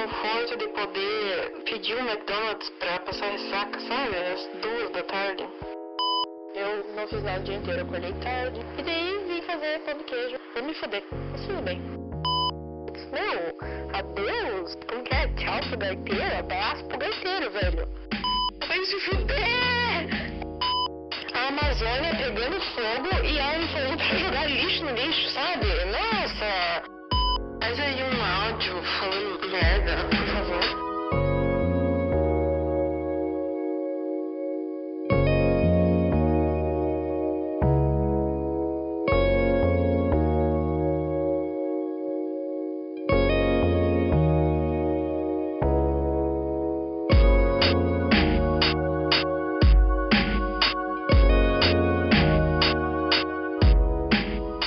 conforto de poder pedir um McDonald's pra passar ressaca, sabe? Às duas da tarde. Eu não fiz nada o dia inteiro, acordei tarde. E daí vim fazer pão de queijo pra me foder. Mas tudo bem. Meu, adeus. Como que é? Tchau pro gaiteiro, abraço pro gaiteiro, velho. Vai se fuder! A Amazônia pegando fogo e me falando pra jogar lixo no lixo, sabe? Nossa! Faz aí um áudio falando merda, por favor.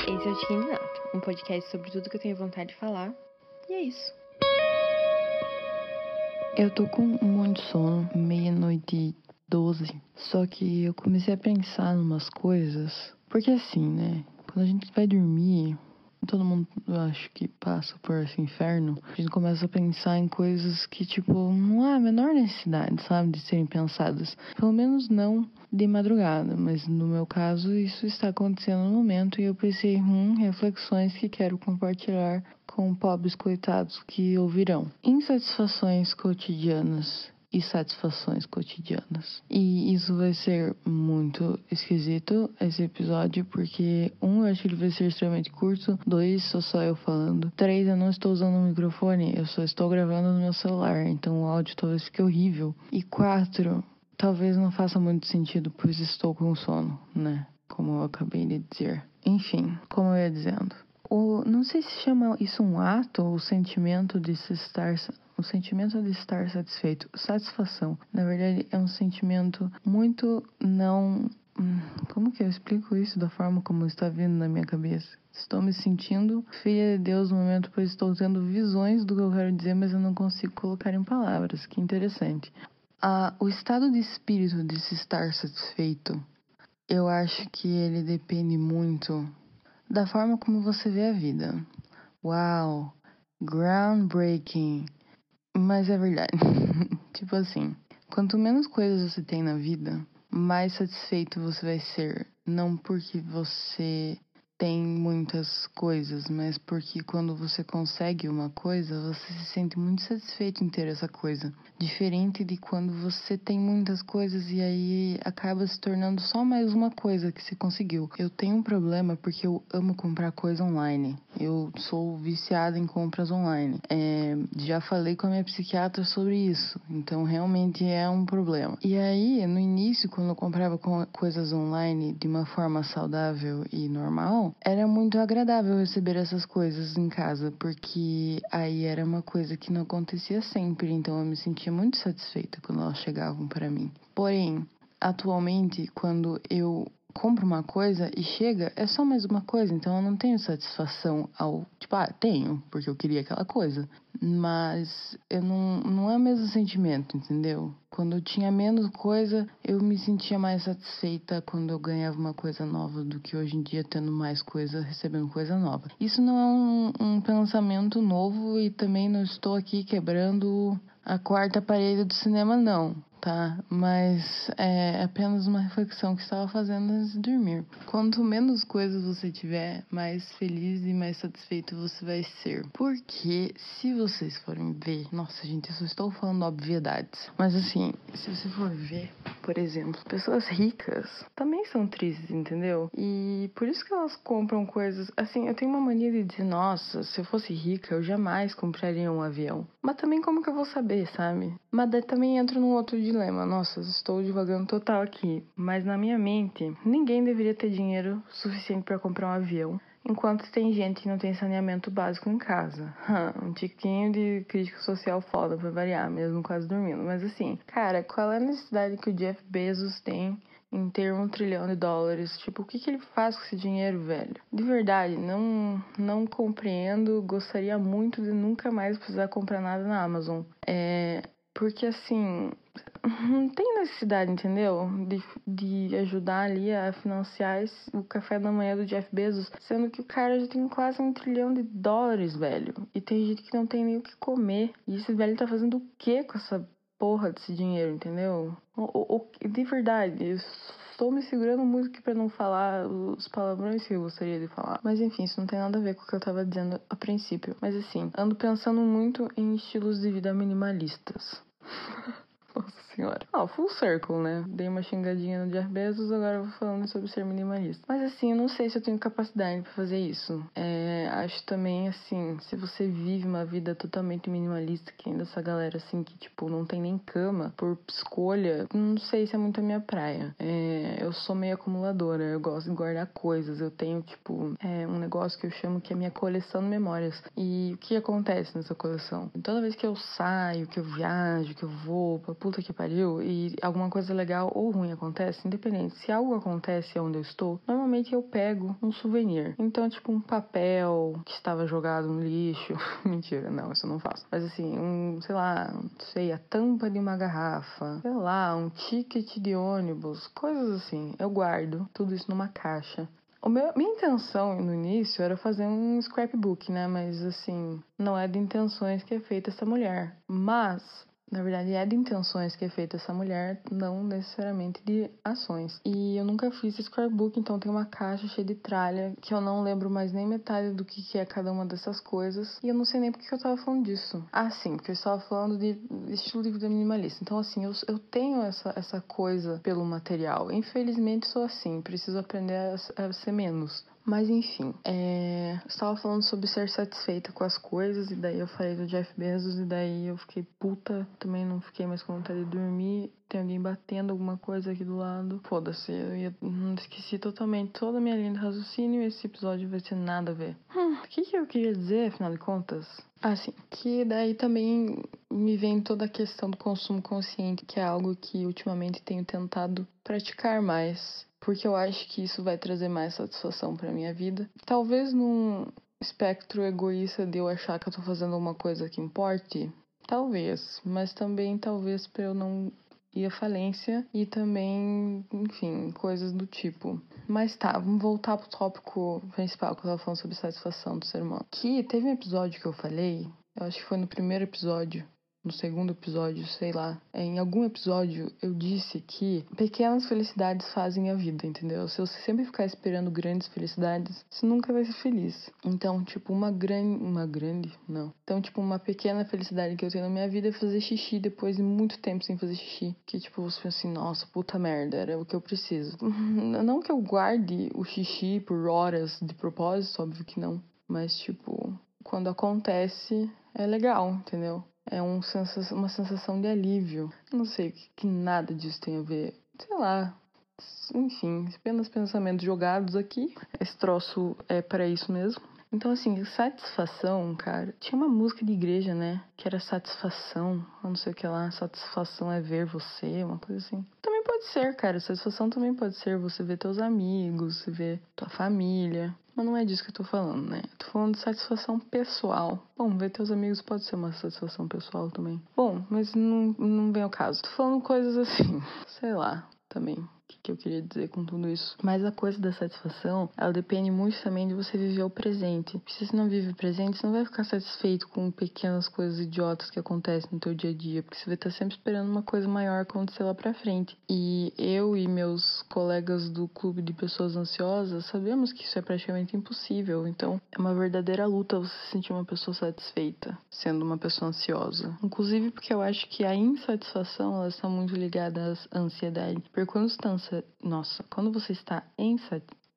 Esse é o Tiquinho um podcast sobre tudo que eu tenho vontade de falar. E é isso. Eu tô com muito sono, meia-noite e 12. Só que eu comecei a pensar em umas coisas. Porque assim, né? Quando a gente vai dormir, todo mundo eu acho que passa por esse inferno. A gente começa a pensar em coisas que, tipo, não há a menor necessidade, sabe, de serem pensadas. Pelo menos não de madrugada, mas no meu caso isso está acontecendo no momento e eu pensei, hum, reflexões que quero compartilhar com pobres coitados que ouvirão. Insatisfações cotidianas e satisfações cotidianas. E isso vai ser muito esquisito, esse episódio, porque, um, eu acho que ele vai ser extremamente curto, dois, sou só eu falando, três, eu não estou usando um microfone, eu só estou gravando no meu celular, então o áudio talvez fique horrível. E quatro, talvez não faça muito sentido, pois estou com sono, né? Como eu acabei de dizer. Enfim, como eu ia dizendo. O, não sei se chama isso um ato ou sentimento de se estar o sentimento de estar satisfeito, satisfação, na verdade é um sentimento muito não. Como que eu explico isso da forma como está vindo na minha cabeça? Estou me sentindo filha de Deus no momento, pois estou tendo visões do que eu quero dizer, mas eu não consigo colocar em palavras. Que interessante. Ah, o estado de espírito de se estar satisfeito, eu acho que ele depende muito da forma como você vê a vida. Uau! Groundbreaking! Mas é verdade. tipo assim, quanto menos coisas você tem na vida, mais satisfeito você vai ser. Não porque você tem muitas coisas, mas porque quando você consegue uma coisa, você se sente muito satisfeito em ter essa coisa. Diferente de quando você tem muitas coisas e aí acaba se tornando só mais uma coisa que você conseguiu. Eu tenho um problema porque eu amo comprar coisa online. Eu sou viciada em compras online. É, já falei com a minha psiquiatra sobre isso, então realmente é um problema. E aí, no início, quando eu comprava co- coisas online de uma forma saudável e normal, era muito agradável receber essas coisas em casa, porque aí era uma coisa que não acontecia sempre, então eu me sentia muito satisfeita quando elas chegavam para mim. Porém, atualmente, quando eu compro uma coisa e chega, é só mais uma coisa, então eu não tenho satisfação ao. Tipo, ah, tenho, porque eu queria aquela coisa. Mas eu não, não é o mesmo sentimento, entendeu? Quando eu tinha menos coisa, eu me sentia mais satisfeita quando eu ganhava uma coisa nova do que hoje em dia tendo mais coisa, recebendo coisa nova. Isso não é um, um pensamento novo e também não estou aqui quebrando a quarta parede do cinema, não tá? Mas é apenas uma reflexão que estava fazendo antes de dormir. Quanto menos coisas você tiver, mais feliz e mais satisfeito você vai ser. Porque se vocês forem ver, nossa gente, eu só estou falando obviedades. Mas assim, se você for ver, por exemplo, pessoas ricas também são tristes, entendeu? E por isso que elas compram coisas. Assim, eu tenho uma mania de dizer, nossa, se eu fosse rica, eu jamais compraria um avião. Mas também como que eu vou saber, sabe? Mas daí também entro num outro dilema. Nossa, estou divagando total aqui. Mas na minha mente, ninguém deveria ter dinheiro suficiente para comprar um avião. Enquanto tem gente que não tem saneamento básico em casa. Um tiquinho de crítica social foda pra variar, mesmo quase dormindo. Mas assim, cara, qual é a necessidade que o Jeff Bezos tem em ter um trilhão de dólares? Tipo, o que, que ele faz com esse dinheiro, velho? De verdade, não, não compreendo. Gostaria muito de nunca mais precisar comprar nada na Amazon. É. Porque assim, não tem necessidade, entendeu? De, de ajudar ali a financiar esse, o café da manhã do Jeff Bezos, sendo que o cara já tem quase um trilhão de dólares, velho. E tem gente que não tem nem o que comer. E esse velho tá fazendo o que com essa porra desse dinheiro, entendeu? O, o, de verdade, eu estou me segurando muito aqui pra não falar os palavrões que eu gostaria de falar. Mas enfim, isso não tem nada a ver com o que eu tava dizendo a princípio. Mas assim, ando pensando muito em estilos de vida minimalistas. Oh, full circle, né? Dei uma xingadinha no Jeff Bezos, agora eu vou falando sobre ser minimalista. Mas assim, eu não sei se eu tenho capacidade para fazer isso. É, acho também, assim, se você vive uma vida totalmente minimalista, que ainda essa galera, assim, que, tipo, não tem nem cama por escolha, não sei se é muito a minha praia. É, eu sou meio acumuladora, eu gosto de guardar coisas. Eu tenho, tipo, é, um negócio que eu chamo que é minha coleção de memórias. E o que acontece nessa coleção? Toda vez que eu saio, que eu viajo, que eu vou pra puta que pariu e alguma coisa legal ou ruim acontece, independente, se algo acontece onde eu estou, normalmente eu pego um souvenir. Então, tipo, um papel que estava jogado no lixo. Mentira, não, isso eu não faço. Mas assim, um, sei lá, não sei, a tampa de uma garrafa, sei lá, um ticket de ônibus, coisas assim. Eu guardo tudo isso numa caixa. O meu, minha intenção no início era fazer um scrapbook, né? Mas assim, não é de intenções que é feita essa mulher. Mas na verdade, é de intenções que é feita essa mulher, não necessariamente de ações. E eu nunca fiz scrapbook, então tem uma caixa cheia de tralha que eu não lembro mais nem metade do que é cada uma dessas coisas. E eu não sei nem porque eu tava falando disso. Ah, sim, porque eu estava falando de estilo de vida minimalista. Então, assim, eu, eu tenho essa, essa coisa pelo material. Infelizmente, sou assim, preciso aprender a, a ser menos. Mas enfim, é... eu estava falando sobre ser satisfeita com as coisas, e daí eu falei do Jeff Bezos, e daí eu fiquei puta, também não fiquei mais com vontade de dormir. Tem alguém batendo alguma coisa aqui do lado. Foda-se, eu ia... Hum, esqueci totalmente toda a minha linha de raciocínio e esse episódio vai ter nada a ver. Hum, o que, que eu queria dizer, afinal de contas? Ah, sim. Que daí também me vem toda a questão do consumo consciente, que é algo que ultimamente tenho tentado praticar mais porque eu acho que isso vai trazer mais satisfação para minha vida. Talvez num espectro egoísta de eu achar que eu tô fazendo uma coisa que importe, talvez, mas também talvez para eu não ir à falência e também, enfim, coisas do tipo. Mas tá, vamos voltar pro tópico principal que eu tava falando sobre satisfação do ser humano. Que teve um episódio que eu falei, eu acho que foi no primeiro episódio, no segundo episódio, sei lá, em algum episódio eu disse que pequenas felicidades fazem a vida, entendeu? Se você sempre ficar esperando grandes felicidades, você nunca vai ser feliz. Então, tipo, uma grande. Uma grande? Não. Então, tipo, uma pequena felicidade que eu tenho na minha vida é fazer xixi depois de muito tempo sem fazer xixi. Que, tipo, você pensa assim, nossa, puta merda, era o que eu preciso. não que eu guarde o xixi por horas de propósito, óbvio que não. Mas, tipo, quando acontece, é legal, entendeu? É um sensação, uma sensação de alívio. Não sei o que, nada disso tem a ver. Sei lá. Enfim, apenas pensamentos jogados aqui. Esse troço é para isso mesmo. Então, assim, satisfação, cara. Tinha uma música de igreja, né? Que era satisfação, eu não sei o que lá. Satisfação é ver você, uma coisa assim. Também pode ser, cara. Satisfação também pode ser você ver teus amigos, você ver tua família. Mas não é disso que eu tô falando, né? Tô falando de satisfação pessoal. Bom, ver teus amigos pode ser uma satisfação pessoal também. Bom, mas não, não vem ao caso. Tô falando coisas assim, sei lá, também que eu queria dizer com tudo isso. Mas a coisa da satisfação, ela depende muito também de você viver o presente. se você não vive o presente, você não vai ficar satisfeito com pequenas coisas idiotas que acontecem no teu dia a dia, porque você vai estar sempre esperando uma coisa maior acontecer lá pra frente. E eu e meus colegas do clube de pessoas ansiosas sabemos que isso é praticamente impossível. Então, é uma verdadeira luta você se sentir uma pessoa satisfeita sendo uma pessoa ansiosa. Inclusive porque eu acho que a insatisfação ela está muito ligada à ansiedade. Porque quando você está nossa, quando você está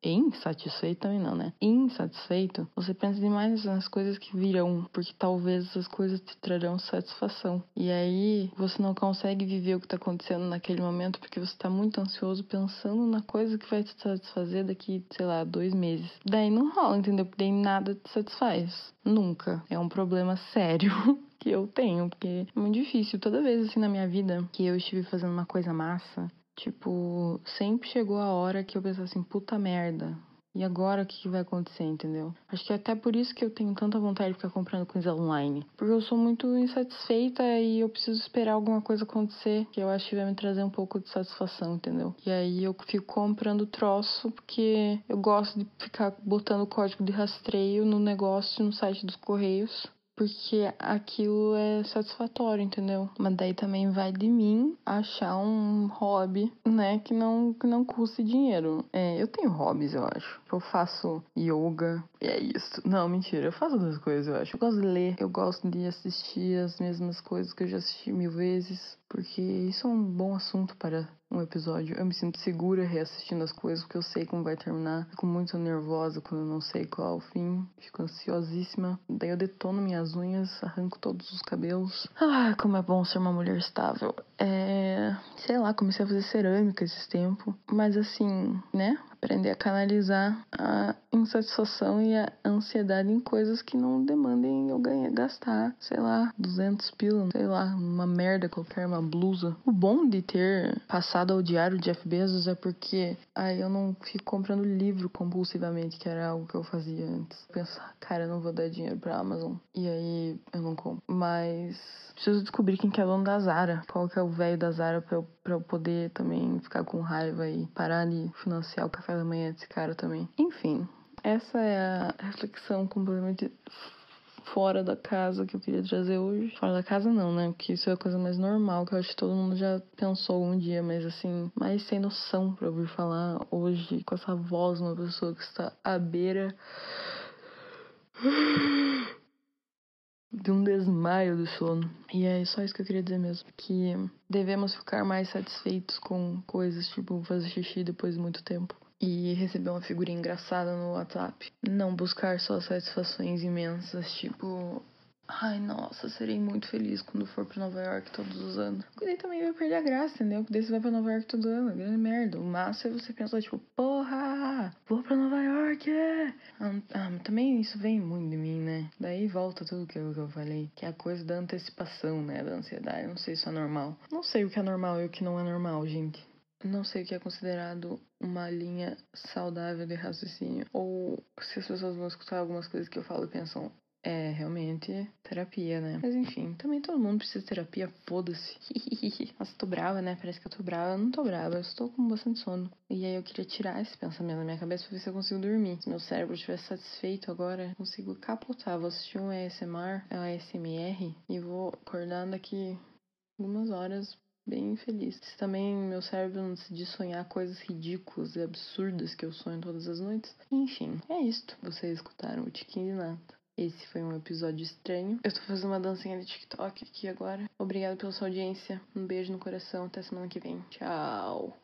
insatisfeito também não, né? Insatisfeito, você pensa demais nas coisas que virão, porque talvez essas coisas te trarão satisfação. E aí você não consegue viver o que está acontecendo naquele momento porque você está muito ansioso pensando na coisa que vai te satisfazer daqui, sei lá, dois meses. Daí não rola, entendeu? Porque daí nada te satisfaz. Nunca. É um problema sério. que eu tenho, porque é muito difícil. Toda vez assim na minha vida que eu estive fazendo uma coisa massa, Tipo, sempre chegou a hora que eu pensava assim, puta merda, E agora o que, vai acontecer, entendeu? Acho que é até por isso que eu tenho tanta vontade de ficar comprando coisa online. Porque eu sou muito insatisfeita e eu preciso esperar alguma coisa acontecer que eu acho que vai me trazer um pouco de satisfação, entendeu? E aí eu fico comprando troço porque eu gosto de ficar botando código de rastreio no negócio no site dos Correios porque aquilo é satisfatório, entendeu? Mas daí também vai de mim achar um hobby, né, que não, que não custe dinheiro. É, eu tenho hobbies, eu acho. Eu faço yoga, e é isso. Não, mentira, eu faço outras coisas, eu acho. Eu gosto de ler, eu gosto de assistir as mesmas coisas que eu já assisti mil vezes, porque isso é um bom assunto para um episódio. Eu me sinto segura reassistindo as coisas, porque eu sei como vai terminar. Fico muito nervosa quando eu não sei qual é o fim. Fico ansiosíssima. Daí eu detono minhas unhas, arranco todos os cabelos. Ah, como é bom ser uma mulher estável. É. Sei lá, comecei a fazer cerâmica esses tempos. Mas assim, né? Aprender a canalizar a insatisfação e a ansiedade em coisas que não demandem eu ganhar, gastar, sei lá, 200 pila, sei lá, uma merda qualquer, uma blusa. O bom de ter passado ao diário de Jeff Bezos é porque aí eu não fico comprando livro compulsivamente, que era algo que eu fazia antes. Pensar, cara, eu não vou dar dinheiro pra Amazon. E aí eu não compro. Mas preciso descobrir quem que é o dono da Zara, qual que é o velho da Zara pra eu, pra eu poder também ficar com raiva e parar de financiar o café da manhã desse cara também. Enfim, essa é a reflexão completamente fora da casa que eu queria trazer hoje. Fora da casa não, né? Porque isso é a coisa mais normal que eu acho que todo mundo já pensou algum dia, mas assim, mais sem noção pra ouvir falar hoje com essa voz, uma pessoa que está à beira de um desmaio do sono. E é só isso que eu queria dizer mesmo. Que devemos ficar mais satisfeitos com coisas, tipo fazer xixi depois de muito tempo. E receber uma figurinha engraçada no WhatsApp. Não buscar só satisfações imensas, tipo Ai, nossa, serei muito feliz quando for pra Nova York todos os anos. Porque daí também vai perder a graça, entendeu? Porque daí você vai pra Nova York todo ano, grande merda. O massa é você pensar, tipo, porra, vou pra Nova York, é! Ah, ah, também isso vem muito de mim, né? Daí volta tudo que eu, que eu falei, que é a coisa da antecipação, né? Da ansiedade. Não sei se é normal. Não sei o que é normal e o que não é normal, gente. Não sei o que é considerado uma linha saudável de raciocínio. Ou se as pessoas vão escutar algumas coisas que eu falo e pensam, é, realmente, terapia, né? Mas enfim, também todo mundo precisa de terapia, foda-se. Nossa, tô brava, né? Parece que eu tô brava. Eu não tô brava, eu estou com bastante sono. E aí eu queria tirar esse pensamento da minha cabeça pra ver se eu consigo dormir. Se meu cérebro estiver satisfeito agora, consigo capotar. Vou assistir um ASMR, um ASMR, e vou acordar daqui algumas horas bem feliz. Se também meu cérebro não decidir sonhar coisas ridículas e absurdas que eu sonho todas as noites. Enfim, é isto. Vocês escutaram o Tiquinho de Nata. Esse foi um episódio estranho. Eu tô fazendo uma dancinha de TikTok aqui agora. Obrigado pela sua audiência. Um beijo no coração. Até semana que vem. Tchau.